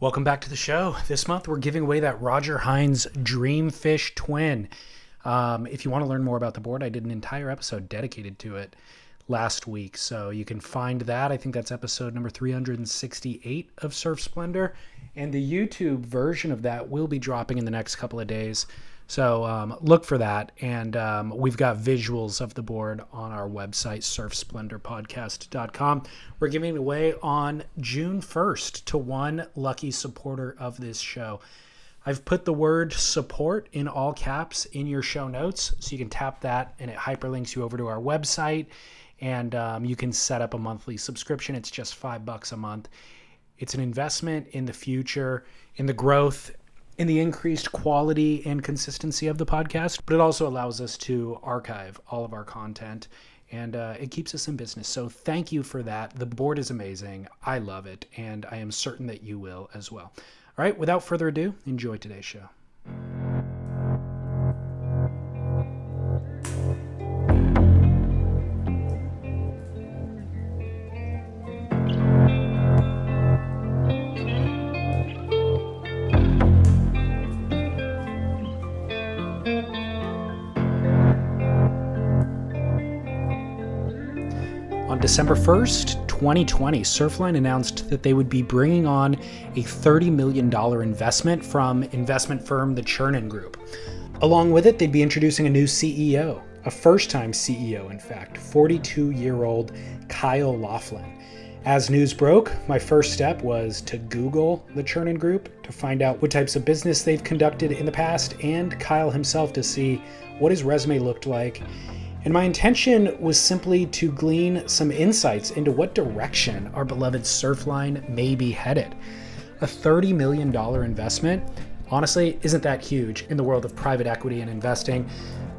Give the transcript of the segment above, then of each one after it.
Welcome back to the show. This month we're giving away that Roger Hinds Dreamfish Twin. Um, if you want to learn more about the board, I did an entire episode dedicated to it last week. So you can find that. I think that's episode number 368 of Surf Splendor. And the YouTube version of that will be dropping in the next couple of days. So um, look for that. And um, we've got visuals of the board on our website, surfsplendorpodcast.com. We're giving away on June 1st to one lucky supporter of this show. I've put the word support in all caps in your show notes. So you can tap that and it hyperlinks you over to our website. And um, you can set up a monthly subscription. It's just five bucks a month. It's an investment in the future, in the growth in the increased quality and consistency of the podcast, but it also allows us to archive all of our content and uh, it keeps us in business. So thank you for that. The board is amazing. I love it, and I am certain that you will as well. All right, without further ado, enjoy today's show. December 1st, 2020, Surfline announced that they would be bringing on a $30 million investment from investment firm the Chernin Group. Along with it, they'd be introducing a new CEO, a first time CEO, in fact, 42 year old Kyle Laughlin. As news broke, my first step was to Google the Chernin Group to find out what types of business they've conducted in the past and Kyle himself to see what his resume looked like and my intention was simply to glean some insights into what direction our beloved Surfline may be headed. A $30 million investment, honestly, isn't that huge in the world of private equity and investing,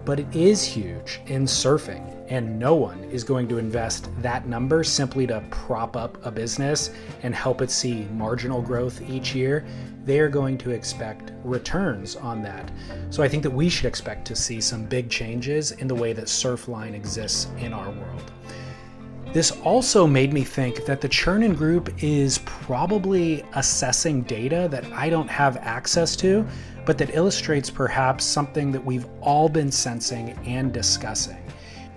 but it is huge in surfing. And no one is going to invest that number simply to prop up a business and help it see marginal growth each year they are going to expect returns on that. So I think that we should expect to see some big changes in the way that Surfline exists in our world. This also made me think that the Chernin Group is probably assessing data that I don't have access to, but that illustrates perhaps something that we've all been sensing and discussing.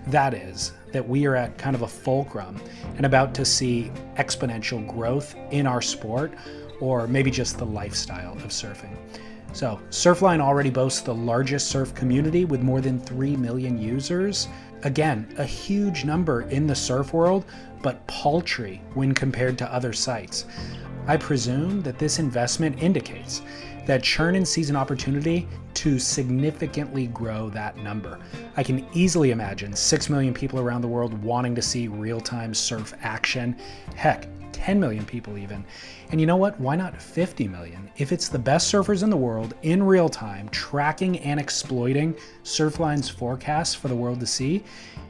That is, that we are at kind of a fulcrum and about to see exponential growth in our sport or maybe just the lifestyle of surfing. So, Surfline already boasts the largest surf community with more than 3 million users. Again, a huge number in the surf world, but paltry when compared to other sites. I presume that this investment indicates that Chernin sees an opportunity to significantly grow that number. I can easily imagine 6 million people around the world wanting to see real time surf action. Heck, 10 million people even. And you know what? Why not 50 million? If it's the best surfers in the world in real time tracking and exploiting Surfline's forecasts for the world to see,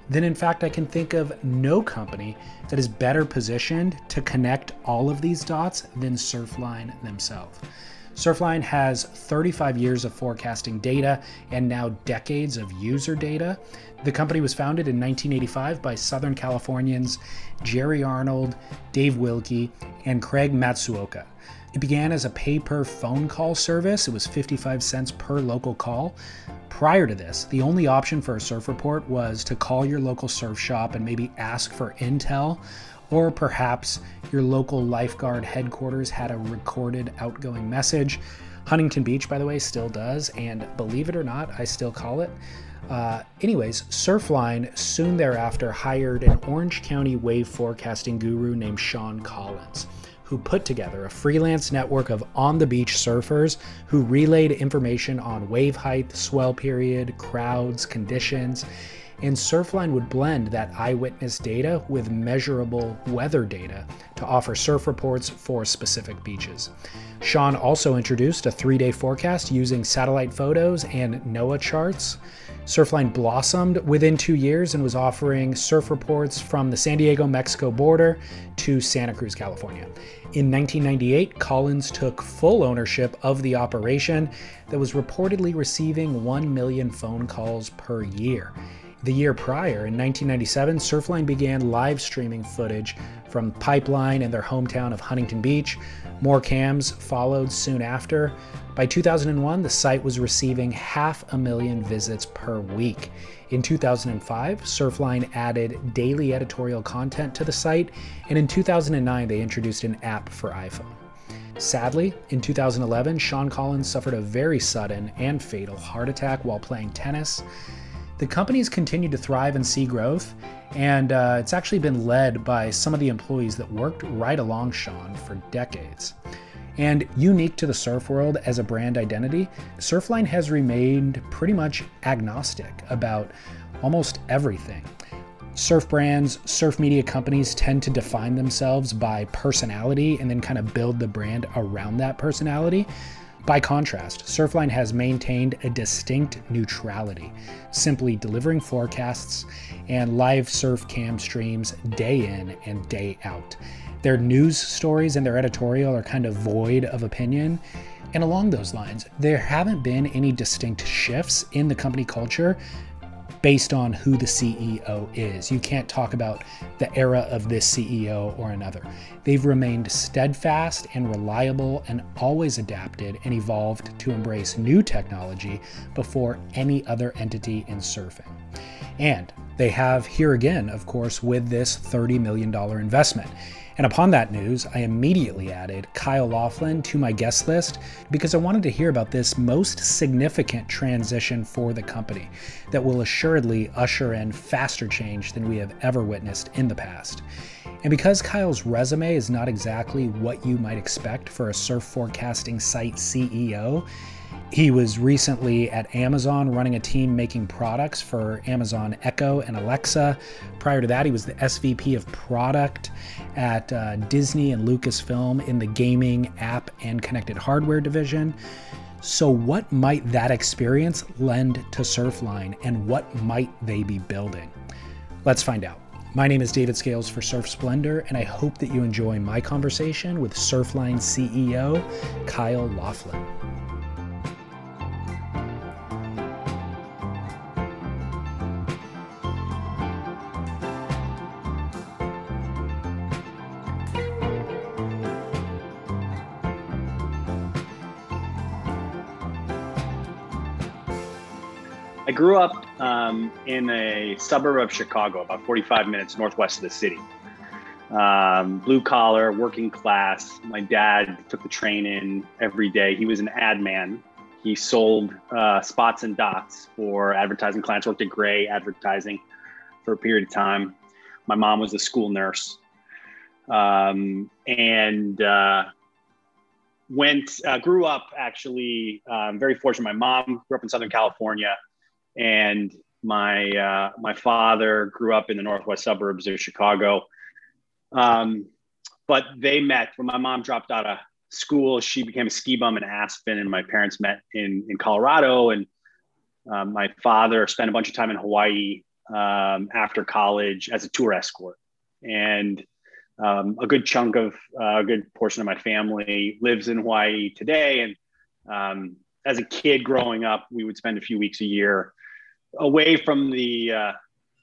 then in fact I can think of no company that is better positioned to connect all of these dots than Surfline themselves. Surfline has 35 years of forecasting data and now decades of user data. The company was founded in 1985 by Southern Californians Jerry Arnold, Dave Wilkie, and Craig Matsuoka. It began as a pay per phone call service. It was 55 cents per local call. Prior to this, the only option for a surf report was to call your local surf shop and maybe ask for intel or perhaps your local lifeguard headquarters had a recorded outgoing message. Huntington Beach, by the way, still does, and believe it or not, I still call it. Uh, anyways, Surfline soon thereafter hired an Orange County wave forecasting guru named Sean Collins, who put together a freelance network of on the beach surfers who relayed information on wave height, swell period, crowds, conditions, and Surfline would blend that eyewitness data with measurable weather data to offer surf reports for specific beaches. Sean also introduced a three day forecast using satellite photos and NOAA charts. Surfline blossomed within two years and was offering surf reports from the San Diego Mexico border to Santa Cruz, California. In 1998, Collins took full ownership of the operation that was reportedly receiving 1 million phone calls per year. The year prior, in 1997, Surfline began live streaming footage from Pipeline and their hometown of Huntington Beach. More cams followed soon after. By 2001, the site was receiving half a million visits per week. In 2005, Surfline added daily editorial content to the site, and in 2009, they introduced an app for iPhone. Sadly, in 2011, Sean Collins suffered a very sudden and fatal heart attack while playing tennis the company's continued to thrive and see growth, and uh, it's actually been led by some of the employees that worked right along Sean for decades. And unique to the surf world as a brand identity, Surfline has remained pretty much agnostic about almost everything. Surf brands, surf media companies tend to define themselves by personality and then kind of build the brand around that personality. By contrast, Surfline has maintained a distinct neutrality, simply delivering forecasts and live surf cam streams day in and day out. Their news stories and their editorial are kind of void of opinion. And along those lines, there haven't been any distinct shifts in the company culture based on who the CEO is. You can't talk about the era of this CEO or another. They've remained steadfast and reliable and always adapted and evolved to embrace new technology before any other entity in surfing. And they have here again, of course, with this $30 million investment. And upon that news, I immediately added Kyle Laughlin to my guest list because I wanted to hear about this most significant transition for the company that will assuredly usher in faster change than we have ever witnessed in the past. And because Kyle's resume is not exactly what you might expect for a surf forecasting site CEO, he was recently at Amazon running a team making products for Amazon Echo and Alexa. Prior to that, he was the SVP of product at uh, Disney and Lucasfilm in the gaming, app, and connected hardware division. So, what might that experience lend to Surfline and what might they be building? Let's find out. My name is David Scales for Surf Splendor, and I hope that you enjoy my conversation with Surfline CEO Kyle Laughlin. I grew up um, in a suburb of Chicago, about 45 minutes northwest of the city. Um, blue collar, working class. My dad took the train in every day. He was an ad man. He sold uh, spots and dots for advertising clients, worked at Grey Advertising for a period of time. My mom was a school nurse. Um, and uh, went, uh, grew up actually um, very fortunate. My mom grew up in Southern California and my uh, my father grew up in the northwest suburbs of Chicago. Um, but they met when my mom dropped out of school. She became a ski bum in Aspen, and my parents met in in Colorado. And um, my father spent a bunch of time in Hawaii um, after college as a tour escort, and um, a good chunk of uh, a good portion of my family lives in Hawaii today. And um, as a kid growing up, we would spend a few weeks a year away from the uh,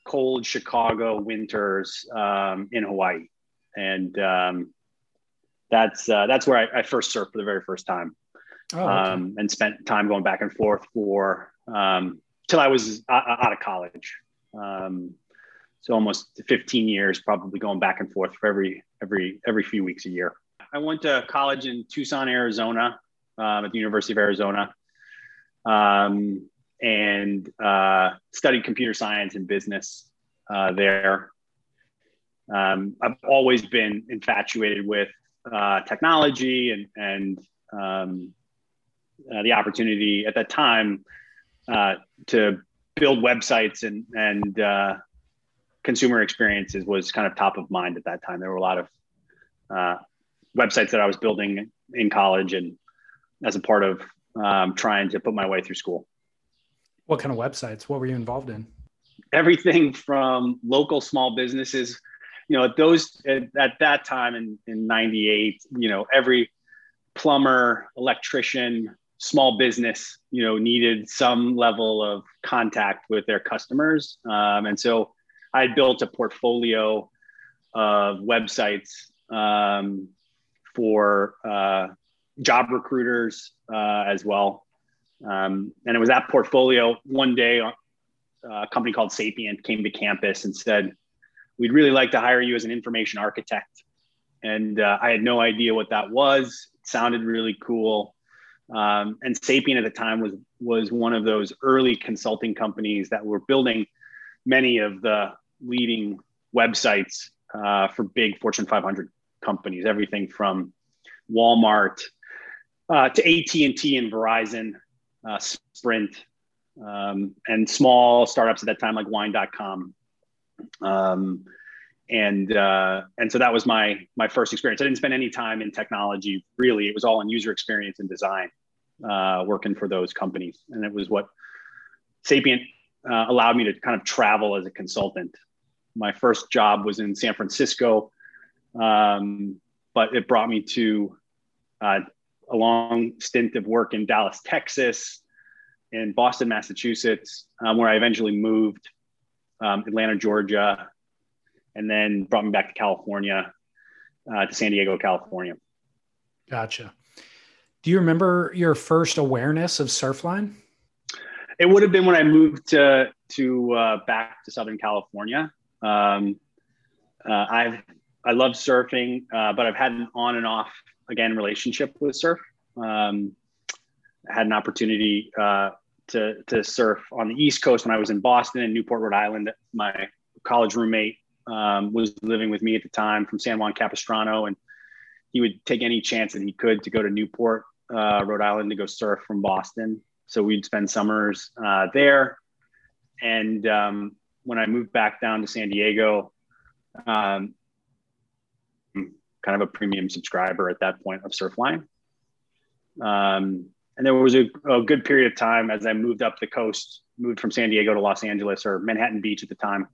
cold Chicago winters um, in Hawaii, and um, that's uh, that's where I, I, first surfed for the very first time, oh, okay. um, and spent time going back and forth for um, till I was out of college. Um, So almost 15 years, probably going back and forth for every every every few weeks a year. I went to college in Tucson, Arizona, um, at the University of Arizona, um, and uh, studied computer science and business uh, there. Um, I've always been infatuated with uh, technology and and um, uh, the opportunity at that time uh, to build websites and and uh, consumer experiences was kind of top of mind at that time. There were a lot of uh, websites that I was building in college and as a part of um, trying to put my way through school. What kind of websites? What were you involved in? Everything from local small businesses. You know, at those at, at that time in in '98, you know, every plumber, electrician, small business, you know, needed some level of contact with their customers. Um, and so I built a portfolio of websites um, for uh, job recruiters uh, as well. Um, and it was that portfolio one day, uh, a company called Sapient came to campus and said, We'd really like to hire you as an information architect. And uh, I had no idea what that was. It sounded really cool. Um, and Sapient at the time was was one of those early consulting companies that were building many of the leading websites uh, for big Fortune 500 companies, everything from Walmart uh, to AT and T and Verizon, uh, Sprint, um, and small startups at that time like Wine.com. Um, and uh, and so that was my my first experience. I didn't spend any time in technology really. It was all in user experience and design, uh, working for those companies, and it was what Sapient uh, allowed me to kind of travel as a consultant. My first job was in San Francisco, um, but it brought me to uh, a long stint of work in Dallas, Texas, in Boston, Massachusetts, um, where I eventually moved, um, Atlanta, Georgia, and then brought me back to California, uh, to San Diego, California. Gotcha. Do you remember your first awareness of Surfline? It would have been when I moved to to uh, back to Southern California. Um, uh, I've I love surfing, uh, but I've had an on and off again relationship with surf. Um, had an opportunity uh, to to surf on the East Coast when I was in Boston and Newport, Rhode Island. My college roommate um, was living with me at the time from San Juan Capistrano, and he would take any chance that he could to go to Newport, uh, Rhode Island, to go surf from Boston. So we'd spend summers uh, there. And um, when I moved back down to San Diego, um, kind of a premium subscriber at that point of Surfline. Um, and there was a, a, good period of time as I moved up the coast, moved from San Diego to Los Angeles or Manhattan Beach at the time,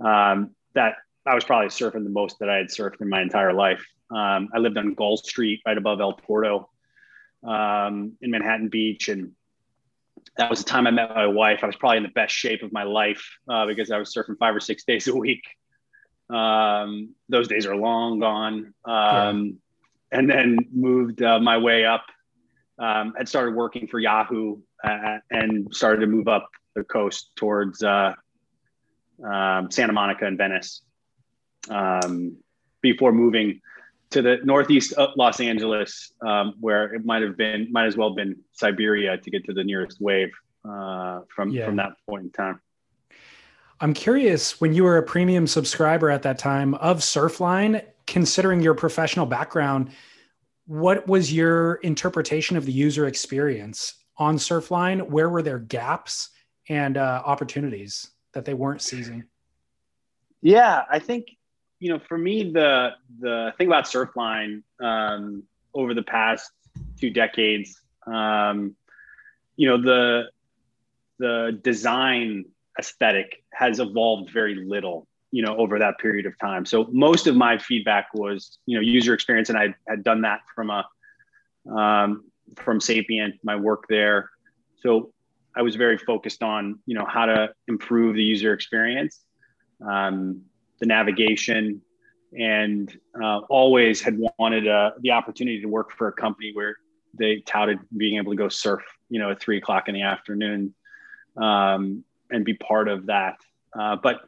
um, that I was probably surfing the most that I had surfed in my entire life. Um, I lived on Gull Street, right above El Porto, um, in Manhattan Beach, and that was the time I met my wife. I was probably in the best shape of my life uh, because I was surfing five or six days a week. Um, those days are long gone. Um, yeah. And then moved uh, my way up. Um, had started working for Yahoo uh, and started to move up the coast towards uh, um, Santa Monica and Venice um, before moving to the northeast of Los Angeles, um, where it might have been, might as well been Siberia to get to the nearest wave uh, from yeah. from that point in time. I'm curious when you were a premium subscriber at that time of Surfline, considering your professional background, what was your interpretation of the user experience on Surfline? Where were there gaps and uh, opportunities that they weren't seizing? Yeah, I think you know, for me, the the thing about Surfline um, over the past two decades, um, you know, the the design aesthetic has evolved very little, you know, over that period of time. So most of my feedback was, you know, user experience, and I had done that from a um, from Sapient, my work there. So I was very focused on, you know, how to improve the user experience. Um, the navigation, and uh, always had wanted uh, the opportunity to work for a company where they touted being able to go surf, you know, at three o'clock in the afternoon um, and be part of that. Uh, but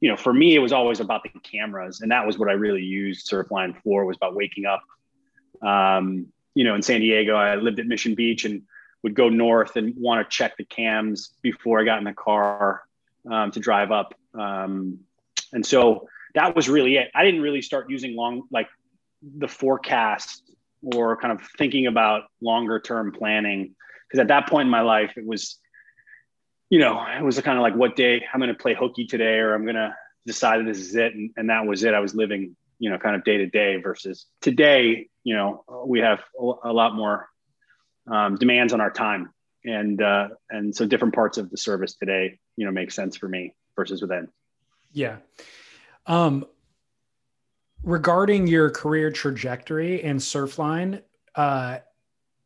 you know, for me, it was always about the cameras, and that was what I really used Surfline for. Was about waking up. Um, you know, in San Diego, I lived at Mission Beach and would go north and want to check the cams before I got in the car um, to drive up. Um, and so that was really it. I didn't really start using long, like the forecast or kind of thinking about longer term planning. Because at that point in my life, it was, you know, it was kind of like what day I'm going to play hooky today, or I'm going to decide this is it. And, and that was it. I was living, you know, kind of day to day versus today, you know, we have a lot more um, demands on our time. And, uh, and so different parts of the service today, you know, make sense for me versus within. Yeah. Um, regarding your career trajectory in Surfline, uh,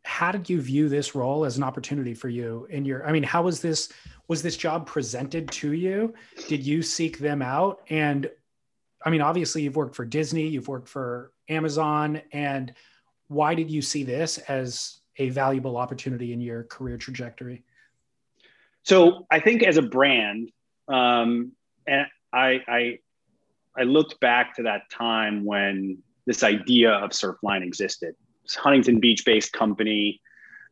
how did you view this role as an opportunity for you in your, I mean, how was this, was this job presented to you? Did you seek them out? And I mean, obviously you've worked for Disney, you've worked for Amazon, and why did you see this as a valuable opportunity in your career trajectory? So I think as a brand, um, and I, I, I looked back to that time when this idea of Surfline existed. Huntington Beach based company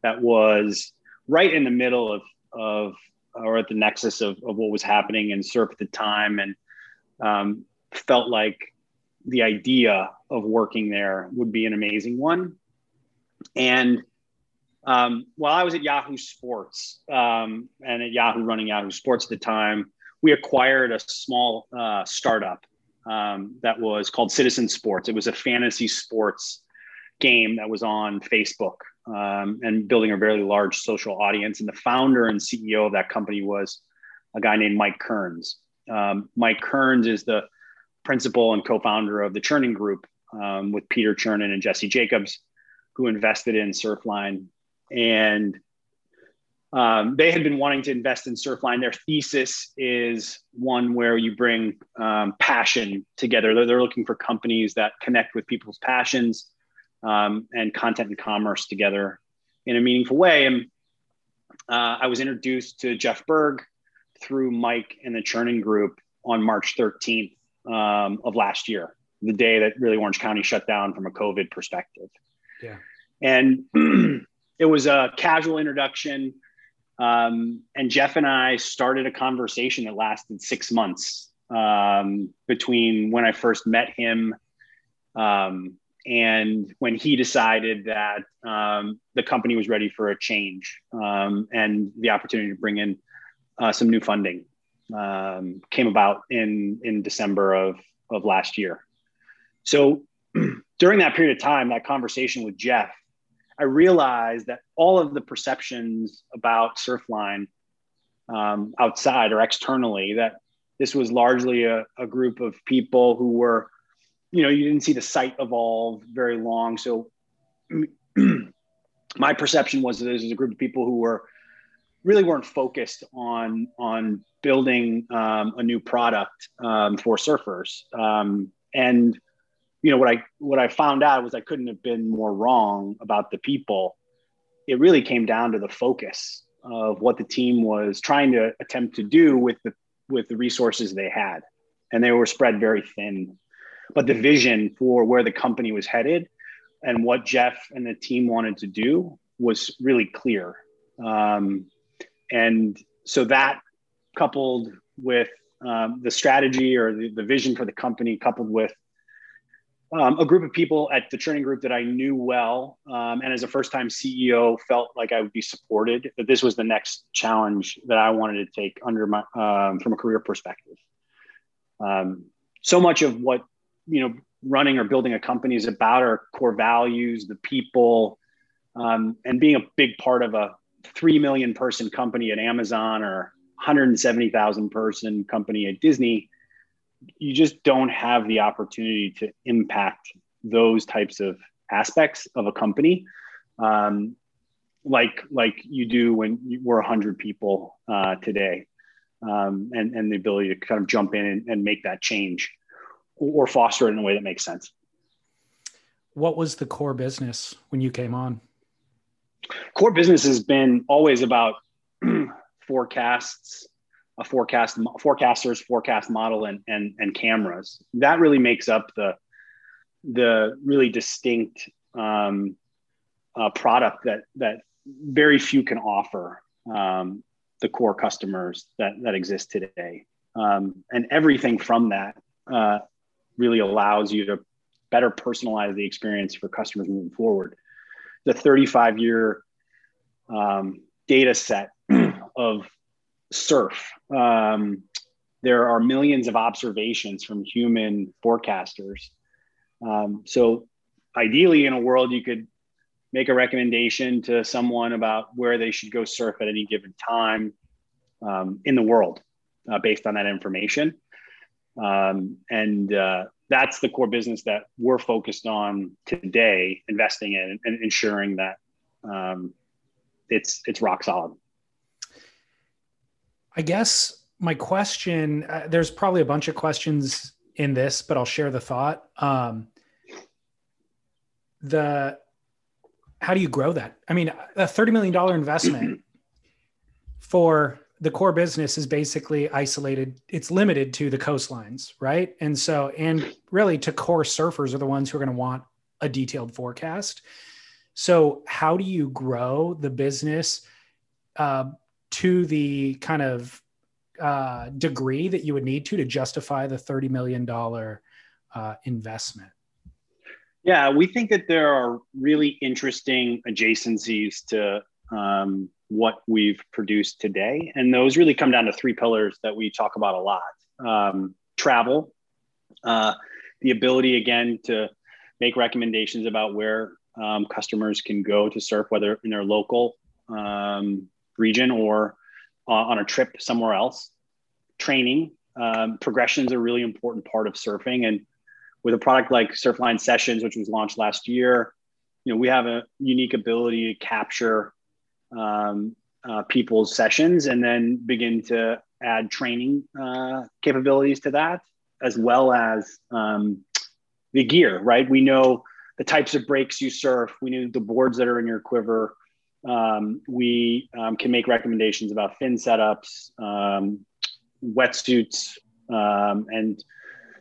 that was right in the middle of, of or at the nexus of, of what was happening in surf at the time and um, felt like the idea of working there would be an amazing one. And um, while I was at Yahoo Sports um, and at Yahoo running Yahoo Sports at the time, we acquired a small uh, startup um, that was called Citizen Sports. It was a fantasy sports game that was on Facebook um, and building a very large social audience. And the founder and CEO of that company was a guy named Mike Kerns. Um, Mike Kerns is the principal and co-founder of the Chernin Group um, with Peter Chernin and Jesse Jacobs, who invested in Surfline and um, they had been wanting to invest in Surfline. Their thesis is one where you bring um, passion together. They're, they're, looking for companies that connect with people's passions um, and content and commerce together in a meaningful way. And uh, I was introduced to Jeff Berg through Mike and the Chernin Group on March 13th um, of last year, the day that really Orange County shut down from a COVID perspective. Yeah. And it was a casual introduction. Um, and Jeff and I started a conversation that lasted six months um, between when I first met him um, and when he decided that um, the company was ready for a change um, and the opportunity to bring in uh, some new funding um, came about in in December of of last year. So during that period of time, that conversation with Jeff I realized that all of the perceptions about Surfline um, outside or externally, that this was largely a, a, group of people who were, you know, you didn't see the site evolve very long. So my perception was that this was a group of people who were really weren't focused on on building um, a new product um, for surfers. Um, and you know what I what I found out was I couldn't have been more wrong about the people. It really came down to the focus of what the team was trying to attempt to do with the with the resources they had, and they were spread very thin. But the vision for where the company was headed and what Jeff and the team wanted to do was really clear. Um, and so that coupled with um, the strategy or the, the vision for the company, coupled with um, a group of people at the Chernin Group that I knew well, um, and as a first-time CEO, felt like I would be supported. That this was the next challenge that I wanted to take under my um, from a career perspective. Um, so much of what you know, running or building a company is about our core values, the people, um, and being a big part of a three million person company at Amazon or 170,000 person company at Disney you just don't have the opportunity to impact those types of aspects of a company. Um, like like you do when you, we're 100 people uh, today um, and, and the ability to kind of jump in and, and make that change or foster it in a way that makes sense. What was the core business when you came on? Core business has been always about forecasts a forecast forecasters forecast model and and and cameras. That really makes up the the really distinct um, uh, product that that very few can offer um, the core customers that that exist today. Um, and everything from that uh, really allows you to better personalize the experience for customers moving forward the 35 year um, data set of surf. Um, there are millions of observations from human forecasters. Um, so, ideally, in a world, you could make a recommendation to someone about where they should go surf at any given time um, in the world uh, based on that information. Um, and uh, that's the core business that we're focused on today, investing in and ensuring that um, it's it's rock solid. I guess my question uh, there's probably a bunch of questions in this, but I'll share the thought. Um, the how do you grow that? I mean, a thirty million dollar investment for the core business is basically isolated. It's limited to the coastlines, right? And so, and really, to core surfers are the ones who are going to want a detailed forecast. So, how do you grow the business uh, to the kind of uh, degree that you would need to to justify the thirty million dollar uh, investment? Yeah, we think that there are really interesting adjacencies to um, what we've produced today, and those really come down to three pillars that we talk about a lot: um, travel, uh, the ability again to make recommendations about where um, customers can go to surf, whether in their local um, region or uh, on a trip somewhere else. Training, um, progression is a really important part of surfing. And with a product like Surfline Sessions, which was launched last year, you know, we have a unique ability to capture um, uh, people's sessions and then begin to add training uh, capabilities to that, as well as um, the gear, right? We know the types of breaks you surf. We knew the boards that are in your quiver. Um, we um, can make recommendations about fin setups, um, wetsuits, um, and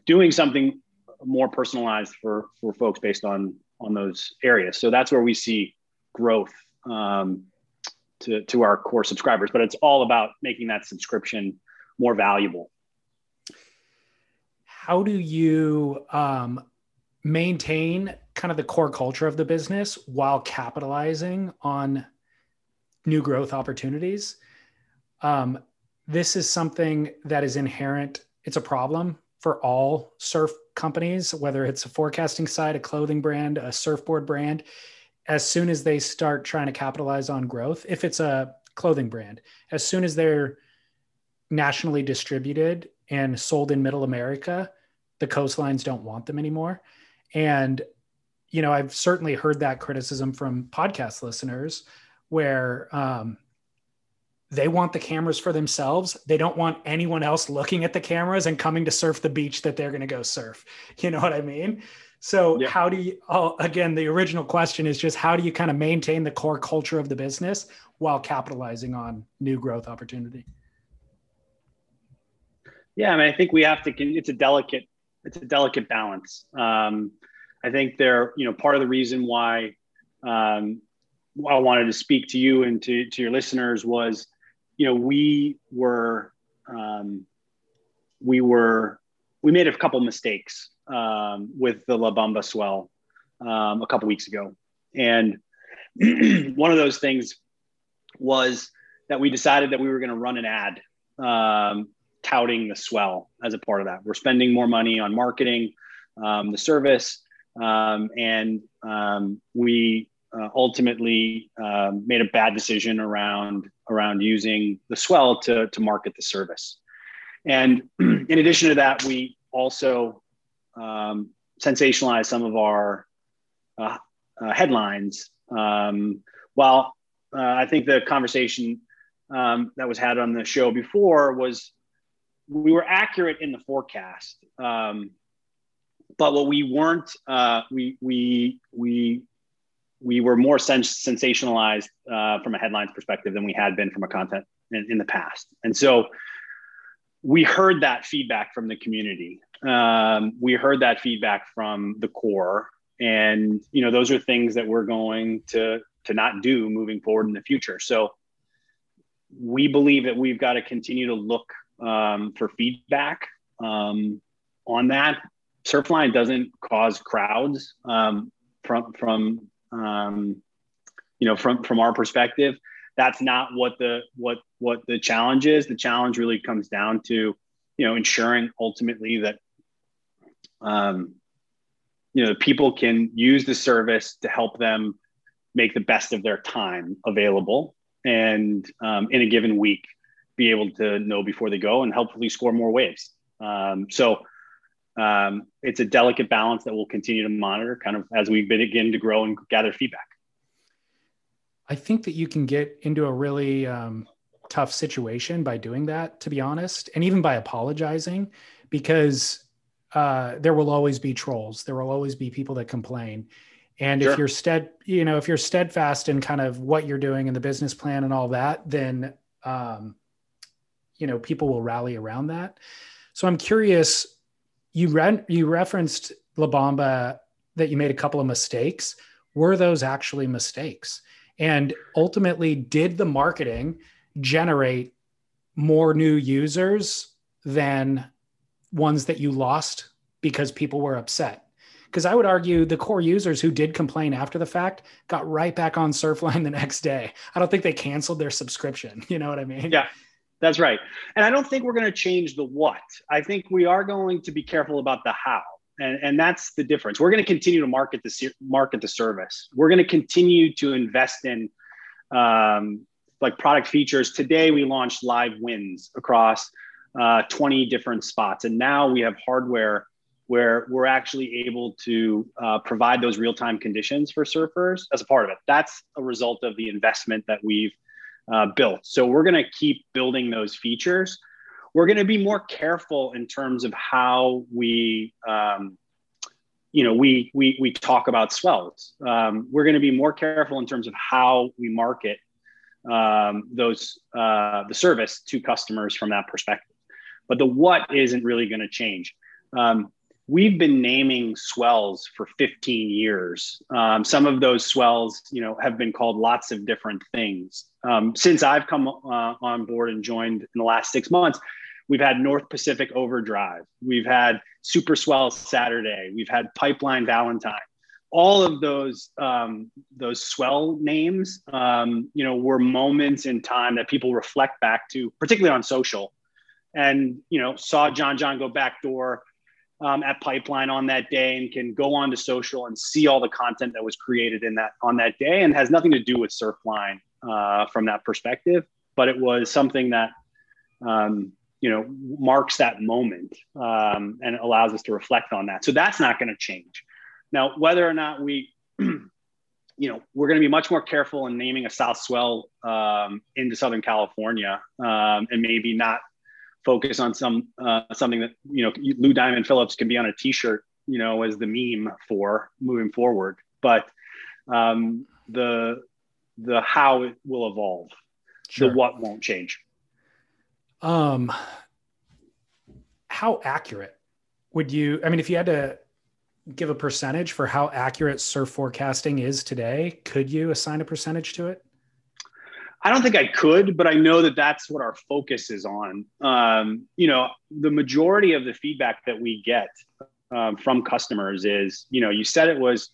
doing something more personalized for for folks based on on those areas. So that's where we see growth um, to to our core subscribers. But it's all about making that subscription more valuable. How do you um, maintain kind of the core culture of the business while capitalizing on new growth opportunities. Um, this is something that is inherent. It's a problem for all surf companies, whether it's a forecasting site, a clothing brand, a surfboard brand. As soon as they start trying to capitalize on growth, if it's a clothing brand, as soon as they're nationally distributed and sold in middle America, the coastlines don't want them anymore. And, you know, I've certainly heard that criticism from podcast listeners where um, they want the cameras for themselves. They don't want anyone else looking at the cameras and coming to surf the beach that they're going to go surf. You know what I mean? So, how do you, oh, again, the original question is just how do you kind of maintain the core culture of the business while capitalizing on new growth opportunity? Yeah, I mean, I think we have to, it's a delicate, it's a delicate balance. Um, I think they're, you know, part of the reason why um, I wanted to speak to you and to, to your listeners was, you know, we were, um, we were, we made a couple mistakes um, with the La Bamba swell um, a couple weeks ago. And one of those things was that we decided that we were going to run an ad um, touting the swell as a part of that. We're spending more money on marketing um, the service. Um, and um, we uh, ultimately made a bad decision around around using the swell to to market the service. And in addition to that, we also um, sensationalized some of our uh, uh, headlines. Um, while uh, I think the conversation um, that was had on the show before was we were accurate in the forecast. Um, but what we weren't, uh, we we we we were more sens- sensationalized uh, from a headlines perspective than we had been from a content in, in the past. And so we heard that feedback from the community. Um, we heard that feedback from the core, and you know those are things that we're going to to not do moving forward in the future. So we believe that we've got to continue to look um, for feedback um, on that. Surfline doesn't cause crowds um, from from um, you know from from our perspective. That's not what the what what the challenge is. The challenge really comes down to you know ensuring ultimately that um, you know people can use the service to help them make the best of their time available and um, in a given week be able to know before they go and hopefully score more waves. Um, so um, it's a delicate balance that we'll continue to monitor kind of as we begin to grow and gather feedback. I think that you can get into a really um, tough situation by doing that, to be honest, and even by apologizing, because uh, there will always be trolls. There will always be people that complain. And sure. if you're stead, you know, if you're steadfast in kind of what you're doing in the business plan and all that, then, um, you know, people will rally around that. So I'm curious. You re- you referenced La Bamba that you made a couple of mistakes. Were those actually mistakes? And ultimately, did the marketing generate more new users than ones that you lost because people were upset? because I would argue the core users who did complain after the fact got right back on Surfline the next day. I don't think they canceled their subscription. You know what I mean? Yeah, that's right. And I don't think we're going to change the what. I think we are going to be careful about the how. And, and that's the difference. We're going to continue to market the market the service. We're going to continue to invest in um, like product features. Today we launched live wins across uh, 20 different spots, and now we have hardware where we're actually able to uh, provide those real-time conditions for surfers as a part of it. That's a result of the investment that we've uh, built. So we're going to keep building those features. We're going to be more careful in terms of how we, um, you know, we we we talk about swells. Um, we're going to be more careful in terms of how we market um, those uh, the service to customers from that perspective. But the what isn't really going to change. Um, we've been naming swells for 15 years. Um, some of those swells, you know, have been called lots of different things. Um, since I've come uh, on board and joined in the last six months, we've had North Pacific Overdrive, we've had Super Swell Saturday, we've had Pipeline Valentine. All of those um, those swell names, um, you know, were moments in time that people reflect back to, particularly on social, and you know, saw John John go backdoor um, at Pipeline on that day and can go on to social and see all the content that was created in that on that day and has nothing to do with Surfline uh, from that perspective. But it was something that um, you know marks that moment um, and allows us to reflect on that. So that's not going to change. Now, whether or not we you know, we're going to be much more careful in naming a South Swell um, into Southern California, um, and maybe not focus on some uh, something that you know Lou Diamond Phillips can be on a T-shirt, you know, as the meme for moving forward. But um, the the how it will evolve, sure. the what won't change. Um, how accurate would you? I mean, if you had to give a percentage for how accurate surf forecasting is today, could you assign a percentage to it? I don't think I could, but I know that that's what our focus is on. Um, you know, the majority of the feedback that we get um, from customers is, you know, you said it was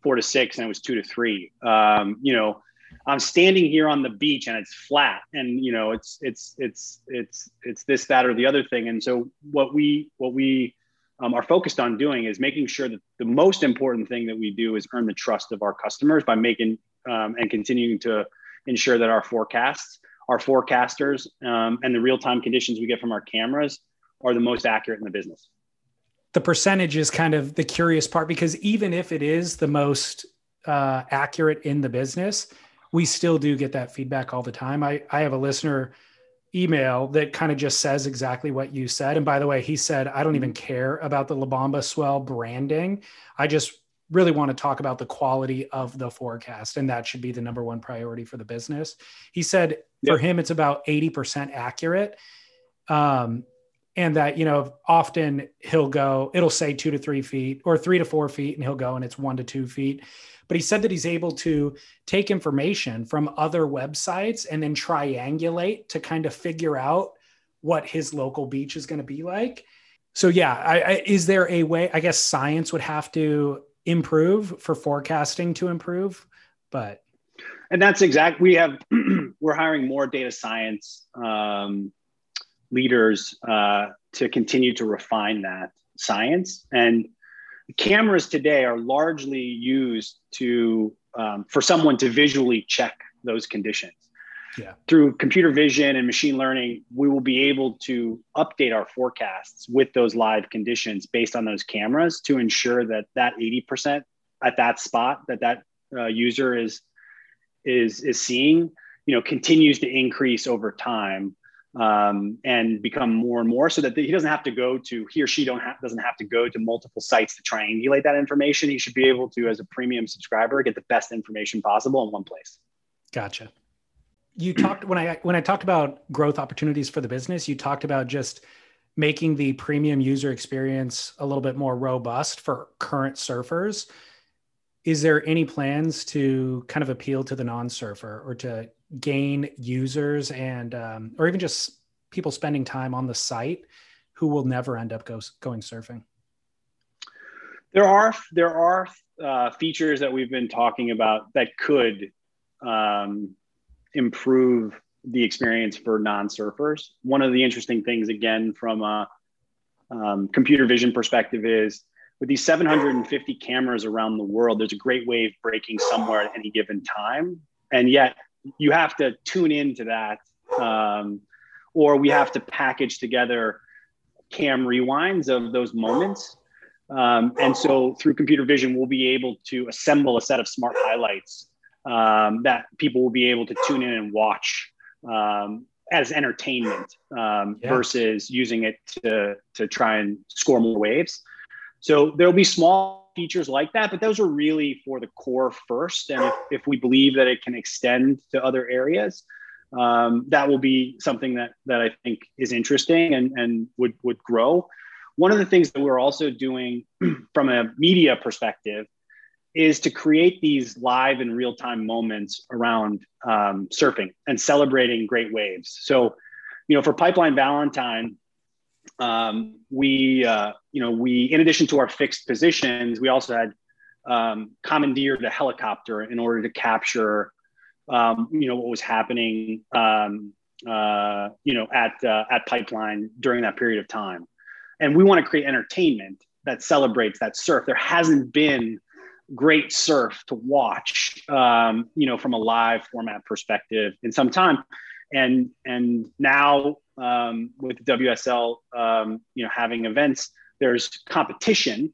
four to six and it was two to three. Um, you know, I'm standing here on the beach and it's flat, and you know, it's it's it's it's it's this, that, or the other thing. And so, what we what we um, are focused on doing is making sure that the most important thing that we do is earn the trust of our customers by making um, and continuing to ensure that our forecasts, our forecasters, um, and the real time conditions we get from our cameras are the most accurate in the business. The percentage is kind of the curious part because even if it is the most uh, accurate in the business, we still do get that feedback all the time. I, I have a listener email that kind of just says exactly what you said. And by the way, he said, I don't even care about the La Bamba Swell branding. I just really want to talk about the quality of the forecast and that should be the number one priority for the business he said for him it's about 80% accurate um, and that you know often he'll go it'll say two to three feet or three to four feet and he'll go and it's one to two feet. But he said that he's able to take information from other websites and then triangulate to kind of figure out what his local beach is going to be like. So yeah I, I, is there a way i guess science would have to improve for forecasting to improve but. And that's exact we have we're hiring more data science um, leaders uh, to continue to refine that science. And cameras today are largely used to um, for someone to visually check those conditions. Yeah. Through computer vision and machine learning, we will be able to update our forecasts with those live conditions based on those cameras to ensure that that 80% at that spot that that uh, user is is is seeing, you know, continues to increase over time um, and become more and more so that he doesn't have to go to he or she don't have doesn't have to go to multiple sites to triangulate that information. He should be able to as a premium subscriber get the best information possible in one place. Gotcha. You talked when i when i talked about growth opportunities for the business you talked about just making the premium user experience a little bit more robust for current surfers. Is there any plans to kind of appeal to the non-surfer or to gain users and um, or even just people spending time on the site who will never end up go, going surfing. There are there are uh, features that we've been talking about that could um, improve the experience for non-surfers. One of the interesting things again from a um, computer vision perspective is with these 750 cameras around the world there's a great wave breaking somewhere at any given time. And yet you have to tune into that um, or we have to package together cam rewinds of those moments. Um, and so through computer vision we'll be able to assemble a set of smart highlights um, that people will be able to tune in and watch um, as entertainment um, versus using it to, to try and score more waves. So there'll be small features like that, but those are really for the core first. And if, if we believe that it can extend to other areas, um, that will be something that that I think is interesting and, and would would grow. One of the things that we're also doing from a media perspective is to create these live and real time moments around um, surfing and celebrating great waves. So, you know, for Pipeline Valentine, um, we, uh, you know, we, in addition to our fixed positions, we also had um, commandeered a helicopter in order to capture, um, you know, what was happening, um, uh, you know, at uh, at Pipeline during that period of time. And we want to create entertainment that celebrates that surf. There hasn't been great surf to watch, um, you know, from a live format perspective in some time. And and now um, with WSL, um, you know, having events, there's competition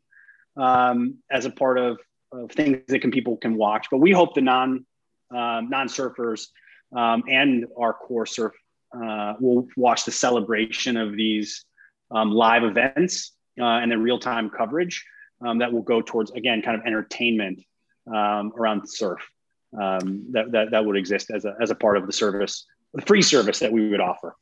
um, as a part of, of, things that can people can watch. But we hope the non um, non surfers um, and our core surf uh, will watch the celebration of these um, live events uh, and the real time coverage that will go towards again kind of entertainment around surf that, that that would exist as a as a part of the service, the free service that we would offer.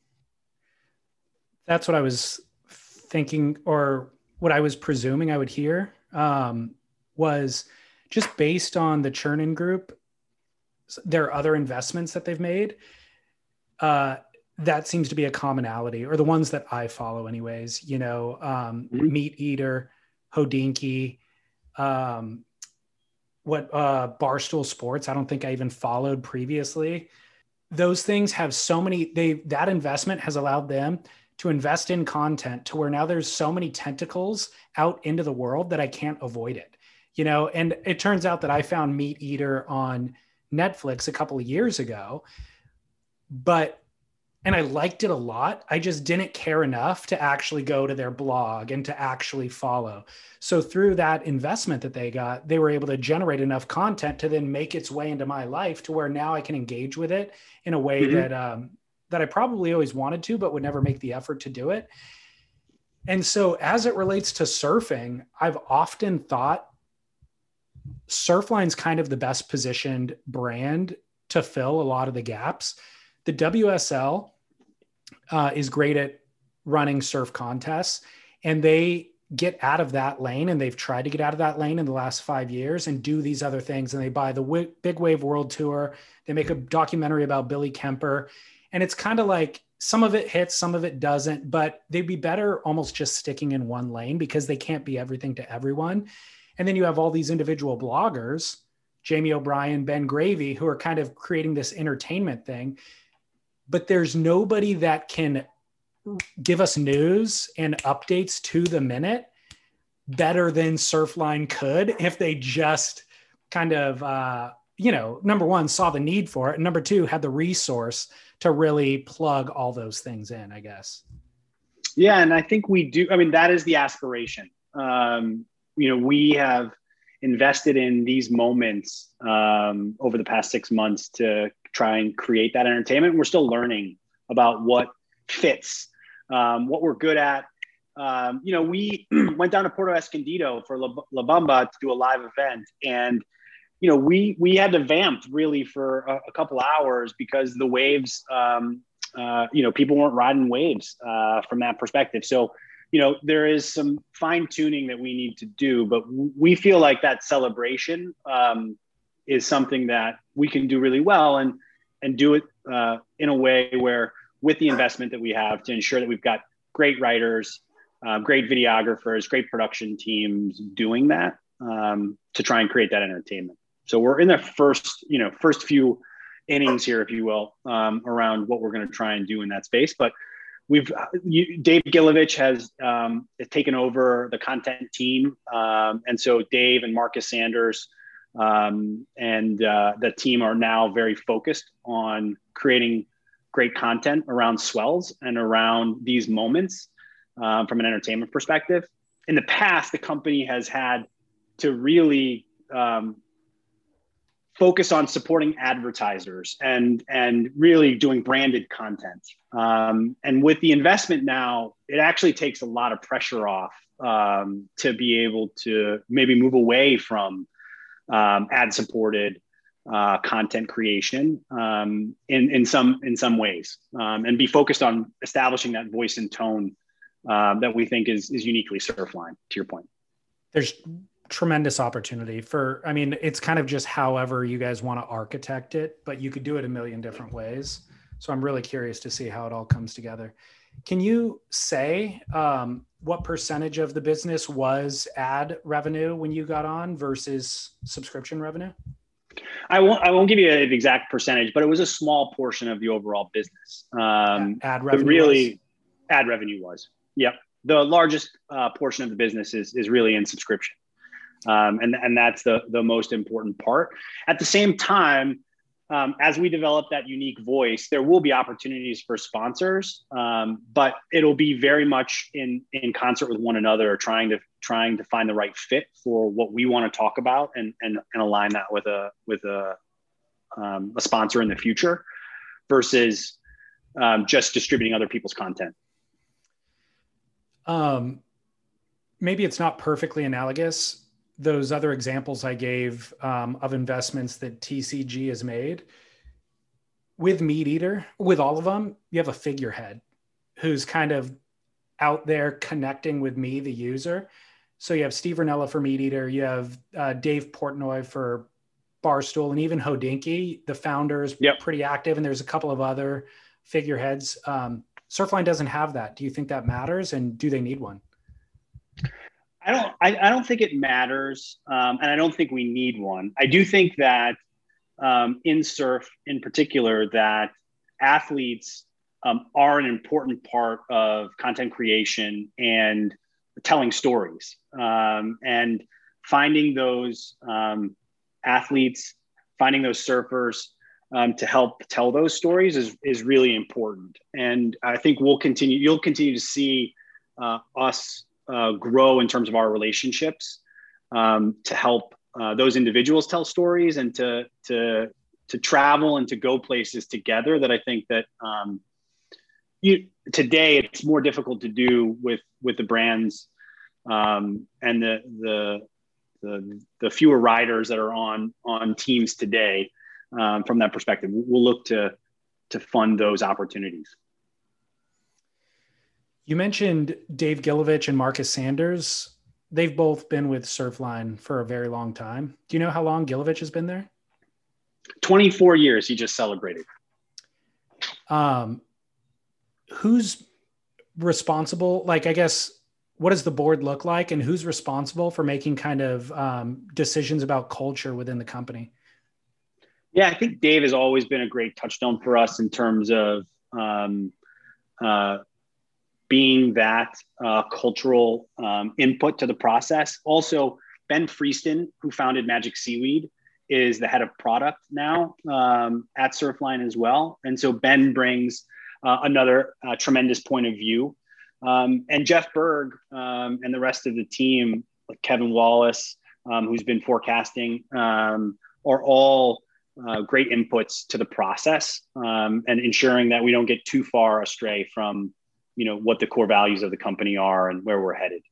That's what I was thinking, or what I was presuming I would hear um, was just based on the Chernin Group, there are other investments that they've made. Uh, that seems to be a commonality, or the ones that I follow, anyways. You know, um, mm-hmm. Meat Eater, Hodinkee, um, what uh, Barstool Sports. I don't think I even followed previously. Those things have so many. They that investment has allowed them to invest in content to where now there's so many tentacles out into the world that I can't avoid it. You know, and it turns out that I found Meat Eater on Netflix a couple of years ago, but and I liked it a lot. I just didn't care enough to actually go to their blog and to actually follow. So through that investment that they got, they were able to generate enough content to then make its way into my life to where now I can engage with it in a way mm-hmm. that um, that I probably always wanted to, but would never make the effort to do it. And so, as it relates to surfing, I've often thought Surfline's kind of the best positioned brand to fill a lot of the gaps. The WSL uh, is great at running surf contests and they get out of that lane and they've tried to get out of that lane in the last five years and do these other things and they buy the w- big wave world tour they make a documentary about billy kemper and it's kind of like some of it hits some of it doesn't but they'd be better almost just sticking in one lane because they can't be everything to everyone. And then you have all these individual bloggers jamie o'brien ben gravy who are kind of creating this entertainment thing. But there's nobody that can give us news and updates to the minute better than Surfline could if they just kind of, uh, you know, number one, saw the need for it, and number two, had the resource to really plug all those things in, I guess. Yeah, and I think we do. I mean, that is the aspiration. Um, you know, we have invested in these moments um, over the past six months to try and create that entertainment. We're still learning about what fits um, what we're good at. Um, you know, we went down to Puerto Escondido for La, La, Bamba to do a live event, and you know, we we had to vamp really for a, a couple hours because the waves, um, uh, you know, people weren't riding waves uh, from that perspective. So, you know, there is some fine tuning that we need to do, but we feel like that celebration um, is something that we can do really well and and do it uh, in a way where with the investment that we have to ensure that we've got great writers, um, great videographers, great production teams doing that um, to try and create that entertainment. So we're in the first, you know, first few innings here, if you will, um, around what we're going to try and do in that space. But we've you, Dave Gilovich has um, taken over the content team, um, and so Dave and Marcus Sanders um, and uh, the team are now very focused on creating great content around swells and around these moments um, from an entertainment perspective. In the past, the company has had to really um, focus on supporting advertisers and and really doing branded content. Um, and with the investment now, it actually takes a lot of pressure off um, to be able to maybe move away from um, ad supported uh, content creation um, in, in some in some ways um, and be focused on establishing that voice and tone um, that we think is is uniquely surfline to your point there's tremendous opportunity for i mean it's kind of just however you guys want to architect it but you could do it a million different ways so i'm really curious to see how it all comes together can you say um, what percentage of the business was ad revenue when you got on versus subscription revenue I won't. I won't give you an exact percentage, but it was a small portion of the overall business. Um, ad revenue. Really, was. ad revenue was. Yep. The largest uh, portion of the business is is really in subscription, um, and and that's the the most important part. At the same time, um, as we develop that unique voice, there will be opportunities for sponsors, um, but it'll be very much in in concert with one another, trying to trying to find the right fit for what we want to talk about and and, and align that with a with a um, a sponsor in the future, versus um, just distributing other people's content. Um, maybe it's not perfectly analogous, those other examples I gave um, of investments that TCG has made, with Meat Eater, with all of them, you have a figurehead who's kind of out there connecting with me, the user. So you have Steve Rinella for Meat Eater, you have uh, Dave Portnoy for Barstool, and even Hodinkee, the founder, is yep. pretty active. And there's a couple of other figureheads. Um, Surfline doesn't have that. Do you think that matters? And do they need one? I don't. I, I don't think it matters, um, and I don't think we need one. I do think that um, in surf, in particular, that athletes um, are an important part of content creation and telling stories, um, and finding those um, athletes, finding those surfers um, to help tell those stories is is really important. And I think we'll continue. You'll continue to see uh, us uh, grow in terms of our relationships um, to help uh, those individuals tell stories and to to to travel and to go places together that I think that um, you today it's more difficult to do with with the brands um, and the, the the the fewer riders that are on on teams today um, from that perspective. We'll look to to fund those opportunities You mentioned Dave Gilovich and Marcus Sanders. They've both been with Surfline for a very long time. Do you know how long Gilovich has been there? 24 years. He just celebrated. Um, who's responsible? Like, I guess, what does the board look like, and who's responsible for making kind of um, decisions about culture within the company? Yeah, I think Dave has always been a great touchstone for us in terms of um, uh, being that uh, cultural um, input to the process. Also, Ben Freeston, who founded Magic Seaweed, is the head of product now um, at Surfline as well. And so Ben brings uh, another uh, tremendous point of view. Um, and Jeff Berg um, and the rest of the team, like Kevin Wallace, um, who's been forecasting, um, are all uh, great inputs to the process um, and ensuring that we don't get too far astray from you know what the core values of the company are and where we're headed.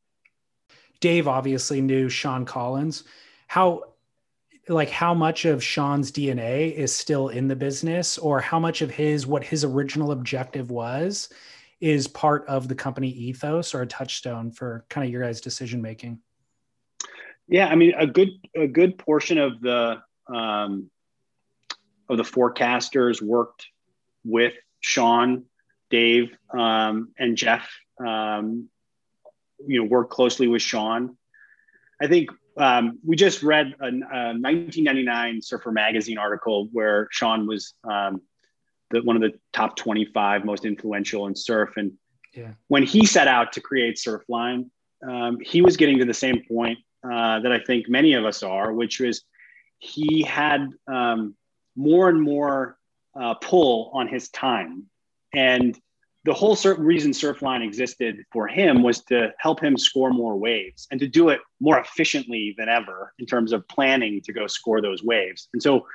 Dave obviously knew sean collins. How like how much of sean's dna is still in the business or how much of his what his original objective was is part of the company ethos or a touchstone for kind of your guys decision making? Yeah i mean a good a good portion of the um, of the forecasters worked with Sean, Dave, um, and Jeff. Um, you know, worked closely with Sean. I think um, we just read a, a, 1999 Surfer Magazine article where Sean was um, the, one of the top 25 most influential in surf. And yeah. when he set out to create Surfline, um, he was getting to the same point uh, that I think many of us are, which was he had um, more and more uh, pull on his time. And the whole certain reason Surfline existed for him was to help him score more waves and to do it more efficiently than ever in terms of planning to go score those waves. And so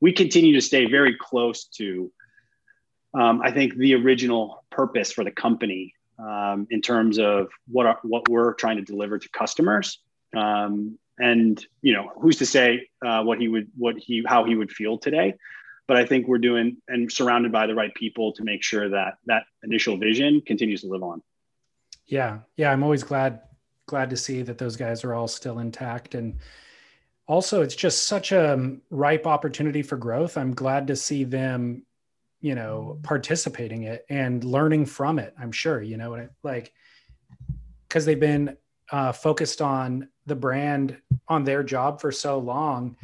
we continue to stay very close to, um, I think, the original purpose for the company um, in terms of what are, what we're trying to deliver to customers. Um, and you know who's to say uh, what he would what he how he would feel today but i think we're doing and surrounded by the right people to make sure that that initial vision continues to live on. Yeah. Yeah. I'm always glad glad to see that those guys are all still intact. And also it's just such a ripe opportunity for growth. I'm glad to see them you know participating it and learning from it i'm sure you know like because they've been uh, focused on the brand on their job for so long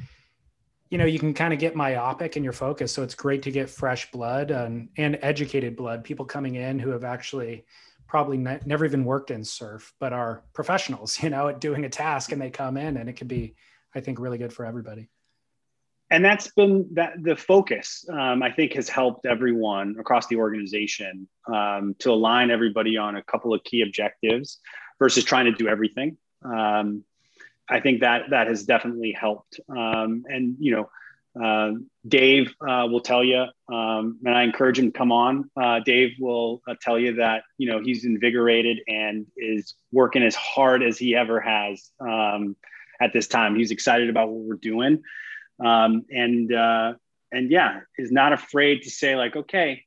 you know you can kind of get myopic in your focus so it's great to get fresh blood and, and educated blood people coming in who have actually probably ne- never even worked in surf but are professionals you know at doing a task and they come in and it can be i think really good for everybody and that's been that the focus um, i think has helped everyone across the organization um, to align everybody on a couple of key objectives versus trying to do everything. Um, I think that that has definitely helped. Um, and you know, uh, Dave uh, will tell you, um, and I encourage him to come on. Uh, Dave will uh, tell you that you know he's invigorated and is working as hard as he ever has um, at this time. He's excited about what we're doing, um, and uh, and yeah, is not afraid to say like, okay,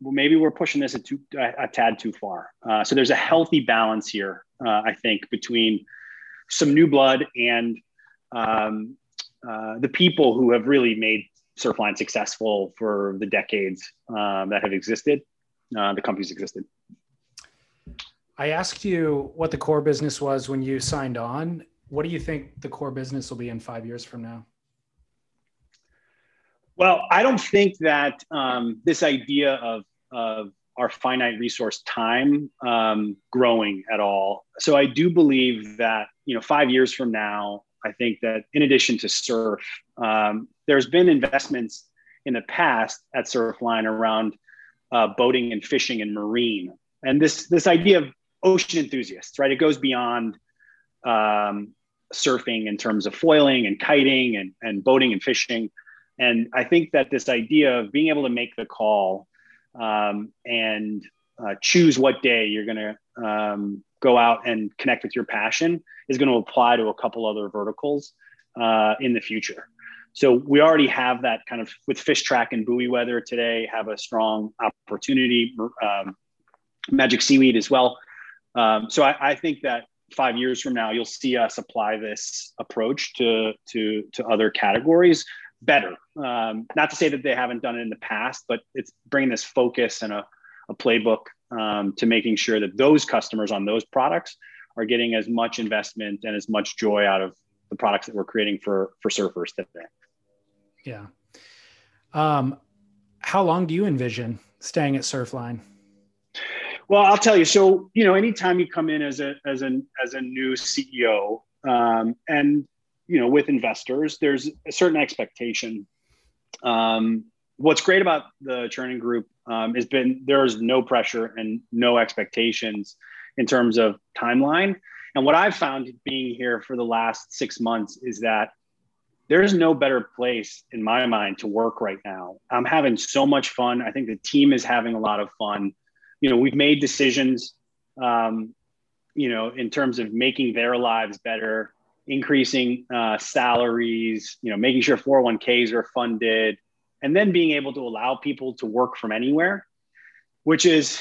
well, maybe we're pushing this a, too, a, a tad too far. Uh, so there's a healthy balance here, I think, between some new blood and um, uh, the people who have really made Surfline successful for the decades um, that have existed, uh, the companies existed. I asked you what the core business was when you signed on. What do you think the core business will be in five years from now? Well, I don't think that um, this idea of, of our finite resource time um, growing at all. So I do believe that you know five years from now, I think that in addition to surf, um, there's been investments in the past at Surfline around uh, boating and fishing and marine, and this this idea of ocean enthusiasts, right? It goes beyond um, surfing in terms of foiling and kiting and, and boating and fishing. And I think that this idea of being able to make the call um, and uh, choose what day you're going to um, go out and connect with your passion is going to apply to a couple other verticals uh, in the future. So we already have that kind of with Fish Track and buoy weather today have a strong opportunity. Um, Magic Seaweed as well. Um, so I, I, think that five years from now, you'll see us apply this approach to to to other categories better. Um, not to say that they haven't done it in the past, but it's bringing this focus and a, a playbook um, to making sure that those customers on those products are getting as much investment and as much joy out of the products that we're creating for for surfers today. Yeah. Um, how long do you envision staying at Surfline? Well, I'll tell you. So, you know, anytime you come in as a as an as a new CEO, um, and you know, with investors, there's a certain expectation. Um, what's great about the Chernin Group um, has been there's no pressure and no expectations in terms of timeline. And what I've found being here for the last six months is that there's no better place in my mind to work right now. I'm having so much fun. I think the team is having a lot of fun. You know, we've made decisions, um, you know, in terms of making their lives better, increasing uh, salaries, you know, making sure 401ks are funded, and then being able to allow people to work from anywhere, which is,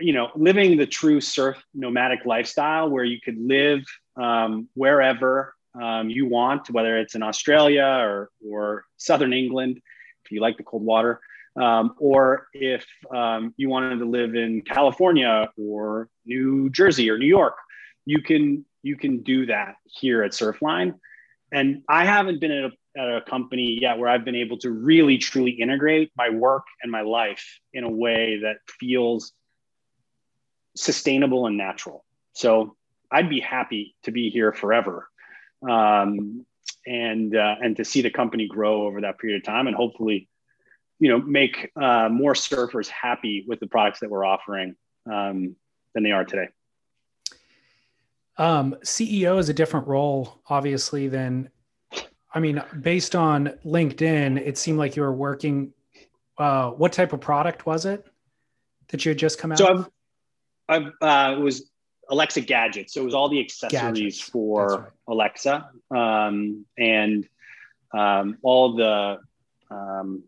you know, living the true surf nomadic lifestyle where you could live um, wherever um, you want, whether it's in Australia or, or Southern England, if you like the cold water, um, or if um, you wanted to live in California or New Jersey or New York, you can you can do that here at Surfline. And I haven't been at a, at a company yet where I've been able to really truly integrate my work and my life in a way that feels sustainable and natural. So I'd be happy to be here forever um, and uh, and to see the company grow over that period of time, and hopefully, you know, make uh, more surfers happy with the products that we're offering um, than they are today. Um, CEO is a different role, obviously, than I mean, based on LinkedIn, it seemed like you were working. Uh, what type of product was it that you had just come out? So I've, I've uh, it was Alexa gadgets. So it was all the accessories gadgets. for right. Alexa um, and um, all the um,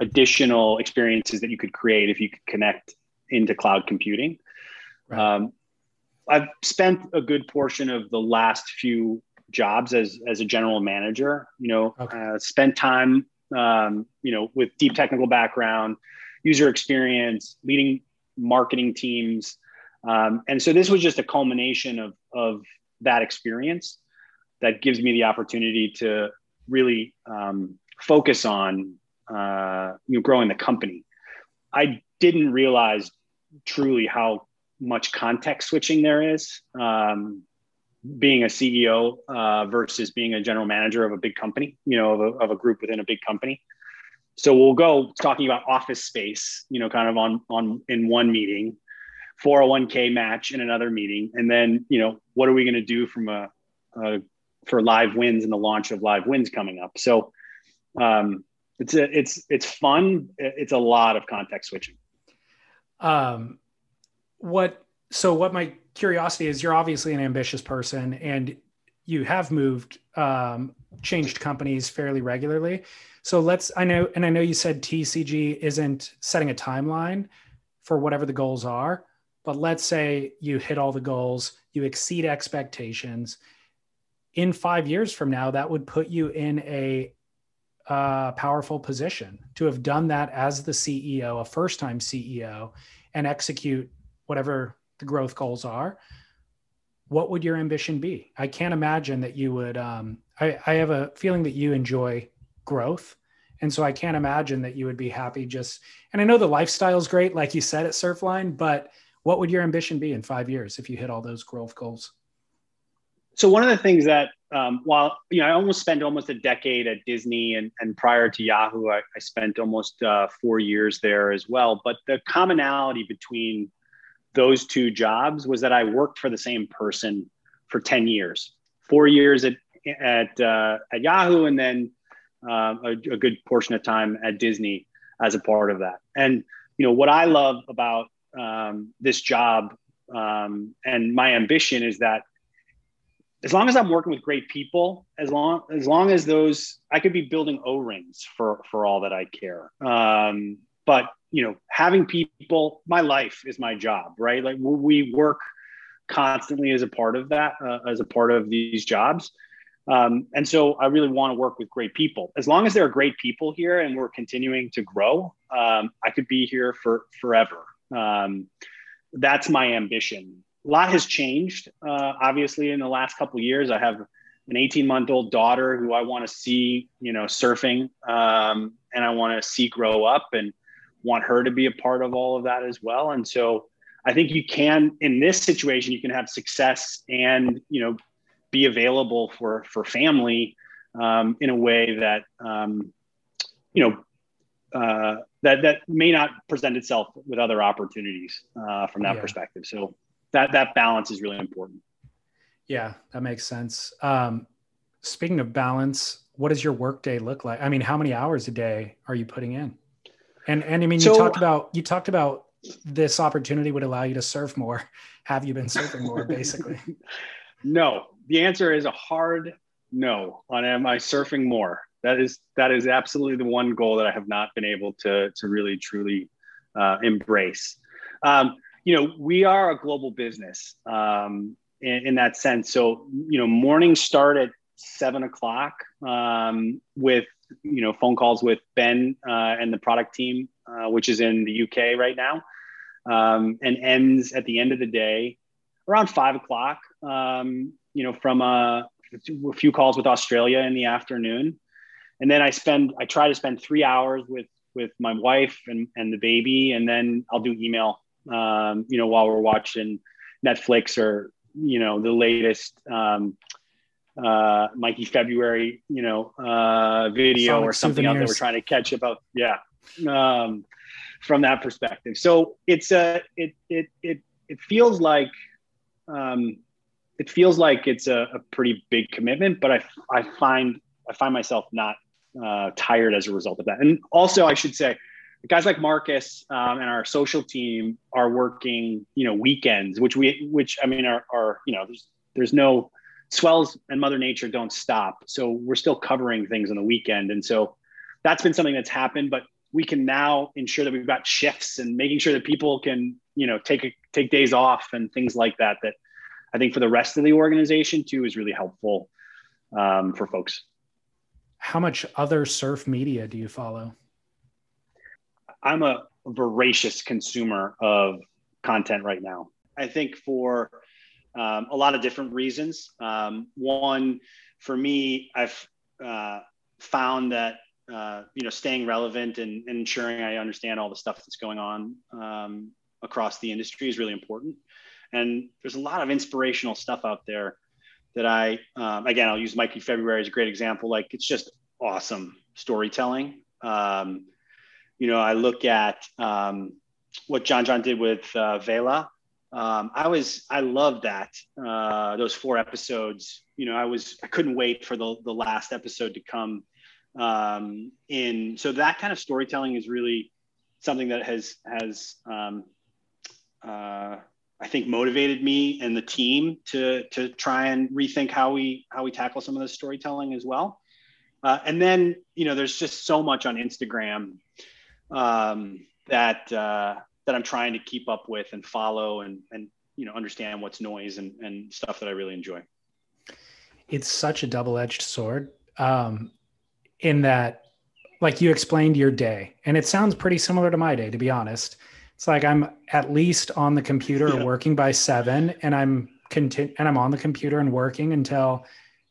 additional experiences that you could create if you could connect into cloud computing. Right. I've spent a good portion of the last few jobs as as a general manager. You know, okay. uh, spent time, um, you know, with deep technical background, user experience, leading marketing teams, um, and so this was just a culmination of, of that experience that gives me the opportunity to really um, focus on uh, you know, growing the company. I didn't realize truly how much context switching there is. Um, being a CEO uh, versus being a general manager of a big company, you know, of a, of a group within a big company. So we'll go talking about office space, you know, kind of on on in one meeting, 401k match in another meeting and then you know what are we going to do from a, a, for live wins and the launch of live wins coming up. So um, it's a, it's it's fun. It's a lot of context switching. Um what so what my curiosity is you're obviously an ambitious person and you have moved um, changed companies fairly regularly so let's i know and i know you said tcg isn't setting a timeline for whatever the goals are but let's say you hit all the goals, you exceed expectations. In five years from now, that would put you in a uh, powerful position to have done that as the CEO, a first time CEO, and execute whatever the growth goals are. What would your ambition be? I can't imagine that you would. Um, I, I have a feeling that you enjoy growth. And so I can't imagine that you would be happy just, and I know the lifestyle is great, like you said at Surfline, but what would your ambition be in five years if you hit all those growth goals? So one of the things that um, while you know I almost spent almost a decade at Disney and, and prior to Yahoo, I, I spent almost uh, four years there as well. But the commonality between those two jobs was that I worked for the same person for 10 years, four years at, at, uh, at Yahoo, and then uh, a, a, good portion of time at Disney as a part of that. And, you know, what I love about um, this job um, and my ambition is that as long as I'm working with great people, as long as long as those I could be building O rings for for all that I care. Um, but you know, having people, my life is my job, right? Like we work constantly as a part of that, uh, as a part of these jobs. Um, and so I really want to work with great people. As long as there are great people here and we're continuing to grow, um, I could be here for forever. Um, that's my ambition. A lot has changed, uh, obviously, in the last couple years. I have an 18 month old daughter who I want to see, you know, surfing, um, and I want to see grow up and want her to be a part of all of that as well. And so I think you can, in this situation, you can have success and, you know, be available for, for family um, in a way that, um, you know, uh, that, that may not present itself with other opportunities uh, from that yeah. perspective. So that, that balance is really important. Yeah, that makes sense. Um, speaking of balance, what does your workday look like? I mean, how many hours a day are you putting in? And and I mean, you talked about you talked about this opportunity would allow you to surf more. Have you been surfing more, basically? no. The answer is a hard no on am I surfing more. That is that is absolutely the one goal that I have not been able to to really truly uh, embrace. Um, you know, we are a global business um, in, in, that sense. So, you know, mornings start at seven o'clock um, with you know phone calls with Ben uh, and the product team, uh, which is in the UK right now, um, and ends at the end of the day around five o'clock. Um, you know, from a, a, few calls with Australia in the afternoon, and then I spend I try to spend three hours with with my wife and and the baby, and then I'll do email. Um, you know, while we're watching Netflix or you know the latest um, uh, Mikey February, you know, uh, video Sonic or something souvenirs. out that we're trying to catch about. Yeah. Um, from that perspective. So it's a, it, it, it, it feels like, um, it feels like it's a, a pretty big commitment, but I, I find, I find myself not uh, tired as a result of that. And also I should say, guys like Marcus um, and our social team are working, you know, weekends, which we, which I mean, are, are you know, there's, there's no, swells and mother nature don't stop. So we're still covering things on the weekend. And so that's been something that's happened but we can now ensure that we've got shifts and making sure that people can you know take a, take days off and things like that that i think for the rest of the organization too is really helpful um, for folks. How much other surf media do you follow? I'm a voracious consumer of content right now. I think for um, a lot of different reasons. Um, one, for me, I've uh, found that uh, you know staying relevant and, and, ensuring I understand all the stuff that's going on um, across the industry is really important. And there's a lot of inspirational stuff out there that I, um, again, I'll use Mikey February as a great example. Like it's just awesome storytelling. Um, you know, I look at um, what John John did with uh, Vela um, I was I loved that uh, those four episodes. You know, I was I couldn't wait for the the last episode to come um, in. So that kind of storytelling is really something that has has um, uh, I think motivated me and the team to to try and rethink how we how we tackle some of the storytelling as well. Uh, and then you know, there's just so much on Instagram um, that uh, that I'm trying to keep up with and follow and and you know understand what's noise and and stuff that I really enjoy. It's such a double-edged sword. Um, in that, like you explained your day, and it sounds pretty similar to my day, to be honest. It's like I'm at least on the computer yeah. working by seven, and I'm continu- and I'm on the computer and working until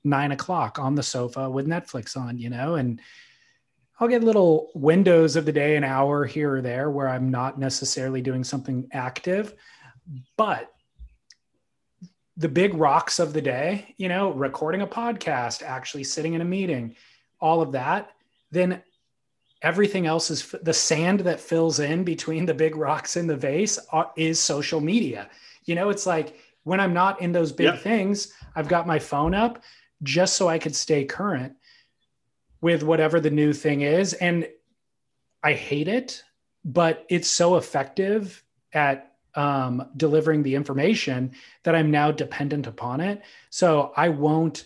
nine o'clock on the sofa with Netflix on, you know, and I'll get little windows of the day, an hour here or there, where I'm not necessarily doing something active. But the big rocks of the day, you know, recording a podcast, actually sitting in a meeting, all of that, then everything else is the sand that fills in between the big rocks in the vase uh, is social media. You know, it's like when I'm not in those big yep. things, I've got my phone up just so I could stay current with whatever the new thing is. And I hate it, but it's so effective at um, delivering the information that I'm now dependent upon it. So I won't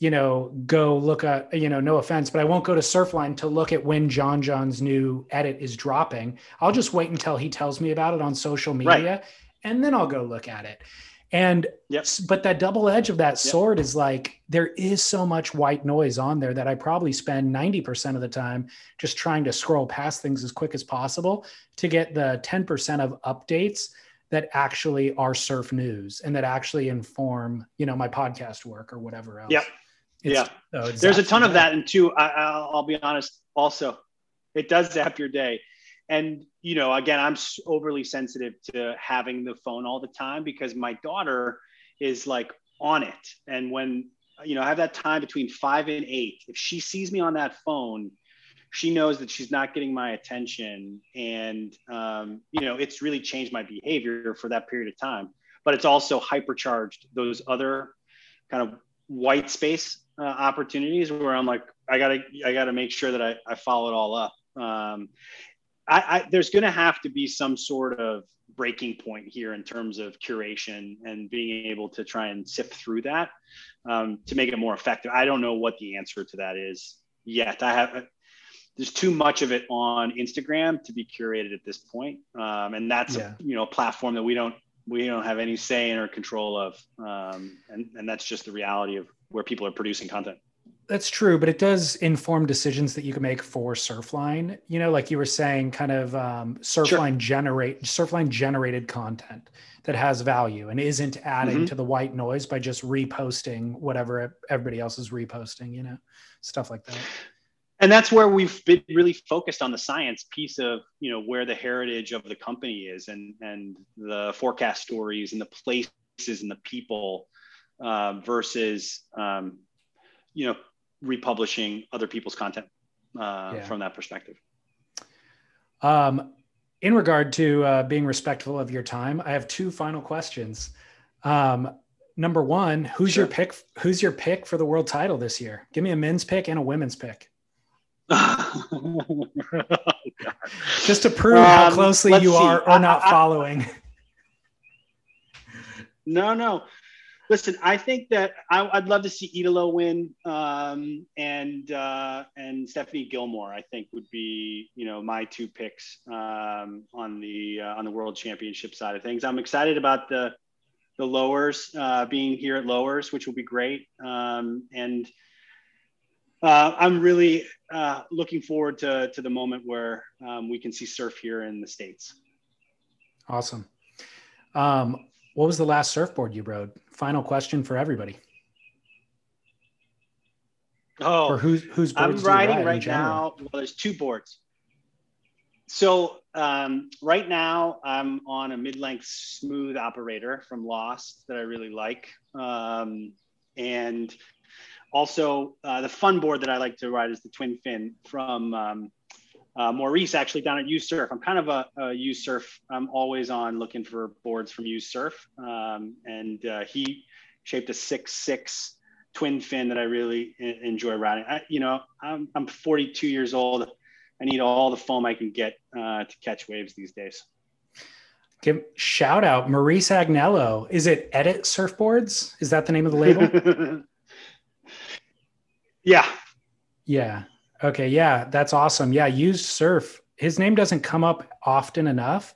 you know, go look at, you know, no offense, but I won't go to Surfline to look at when John John's new edit is dropping. I'll just wait until he tells me about it on social media right. and then I'll go look at it. And yep. but that double edge of that sword is like there is so much white noise on there that I probably spend 90% of the time just trying to scroll past things as quick as possible to get the 10% of updates that actually are surf news and that actually inform, you know, my podcast work or whatever else. Yep. It's, yeah, there's a ton of that, and two, I, will be honest. Also, it does zap your day, and you know, again, I'm overly sensitive to having the phone all the time because my daughter is like on it, and when you know, I have that time between five and eight. If she sees me on that phone, she knows that she's not getting my attention, and um, you know, it's really changed my behavior for that period of time. But it's also hypercharged those other kind of white space uh, opportunities where I'm like, I gotta, I gotta make sure that I, I follow it all up. Um, I, I, there's going to have to be some sort of breaking point here in terms of curation and being able to try and sift through that um, to make it more effective. I don't know what the answer to that is yet. I have there's too much of it on Instagram to be curated at this point, um, and that's yeah. a, you know a platform that we don't we don't have any say in or control of, um, and and that's just the reality of where people are producing content. That's true, but it does inform decisions that you can make for Surfline. You know, like you were saying, kind of um, Surfline sure. generate Surfline generated content that has value and isn't adding mm-hmm. to the white noise by just reposting whatever everybody else is reposting. You know, stuff like that. And that's where we've been really focused on the science piece of you know where the heritage of the company is and and the forecast stories and the places and the people uh, versus um, you know republishing other people's content uh, yeah. from that perspective. Um, in regard to uh, being respectful of your time, I have two final questions. Um, number one, who's sure. your pick? Who's your pick for the world title this year? Give me a men's pick and a women's pick. Just to prove um, how closely you see. are or not I, following. No, no listen, I think that I, would love to see Italo win, um, and uh, and Stephanie Gilmore. I think would be you know my two picks um, on the uh, on the World Championship side of things. I'm excited about the the lowers uh, being here at lowers, which will be great, um, and. Uh, I'm really uh, looking forward to, to the moment where um, we can see surf here in the States. Awesome. Um, what was the last surfboard you rode? Final question for everybody. Oh, or who's who's I'm riding right now. Well, there's two boards. So um, right now I'm on a mid-length smooth operator from Lost that I really like, um, and also uh, the fun board that I like to ride is the twin fin from um, uh, Maurice actually down at USurf. I'm kind of a, a USurf. I'm always on looking for boards from USurf, um, and uh, he shaped a six six twin fin that I really enjoy riding. I, you know, I'm, I'm 42 years old. I need all the foam I can get uh, to catch waves these days. Give shout out Maurice Agnello. Is it Edit Surfboards? Is that the name of the label? yeah. Yeah. Okay, yeah, that's awesome. Yeah, USurf. His name doesn't come up often enough,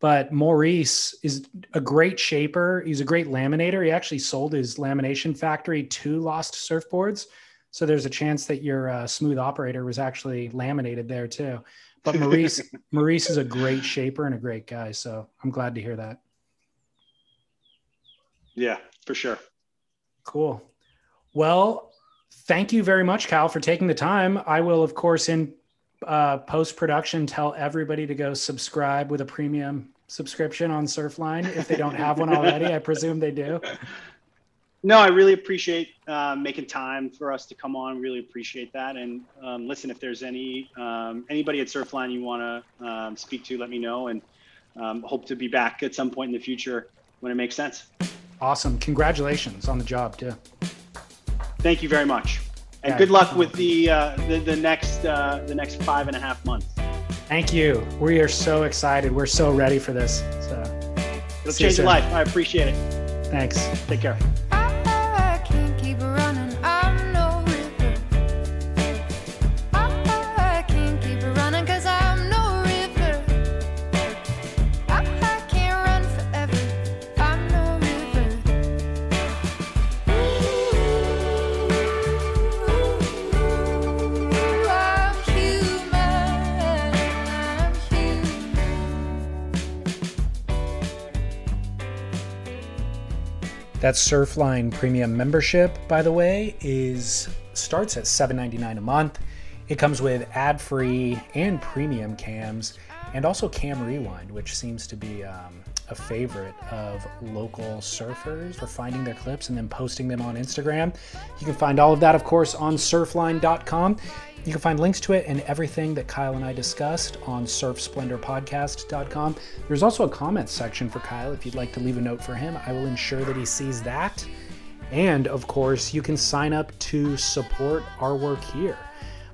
but Maurice is a great shaper. He's a great laminator. He actually sold his lamination factory to Lost Surfboards. So there's a chance that your uh, smooth operator was actually laminated there too. But Maurice Maurice is a great shaper and a great guy. So I'm glad to hear that. Yeah, for sure. Cool. Well, thank you very much, Cal, for taking the time. I will, of course, in uh, post production, tell everybody to go subscribe with a premium subscription on Surfline if they don't have one already. I presume they do. No, I really appreciate uh, making time for us to come on. Really appreciate that. And um, listen, if there's any um, anybody at Surfline you want to um, speak to, let me know. And um, hope to be back at some point in the future when it makes sense. Awesome! Congratulations on the job too. Thank you very much, and yeah, good luck with the, uh, the the next uh, the next five and a half months. Thank you. We are so excited. We're so ready for this. So it'll change your life. I appreciate it. Thanks. Take care. That Surfline premium membership, by the way, is starts at $7.99 a month. It comes with ad-free and premium cams, and also Cam Rewind, which seems to be um, a favorite of local surfers for finding their clips and then posting them on Instagram. You can find all of that, of course, on surfline.com. You can find links to it and everything that Kyle and I discussed on surfsplendorpodcast.com. There's also a comments section for Kyle if you'd like to leave a note for him. I will ensure that he sees that. And of course, you can sign up to support our work here.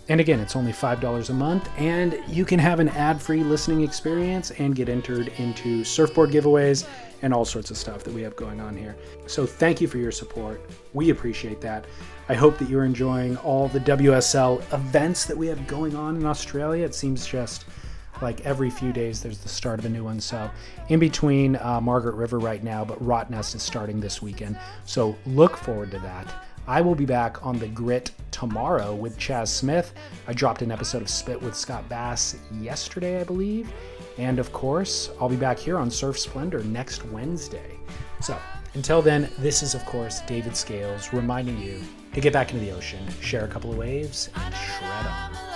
And again, it's only $5 a month, and you can have an ad free listening experience and get entered into surfboard giveaways and all sorts of stuff that we have going on here. So, thank you for your support. We appreciate that. I hope that you're enjoying all the WSL events that we have going on in Australia. It seems just like every few days there's the start of a new one. So, in between uh, Margaret River right now, but Rottnest is starting this weekend. So, look forward to that. I will be back on the grit tomorrow with Chas Smith. I dropped an episode of Spit with Scott Bass yesterday, I believe. And of course, I'll be back here on Surf Splendor next Wednesday. So until then, this is, of course, David Scales reminding you to get back into the ocean, share a couple of waves, and shred on.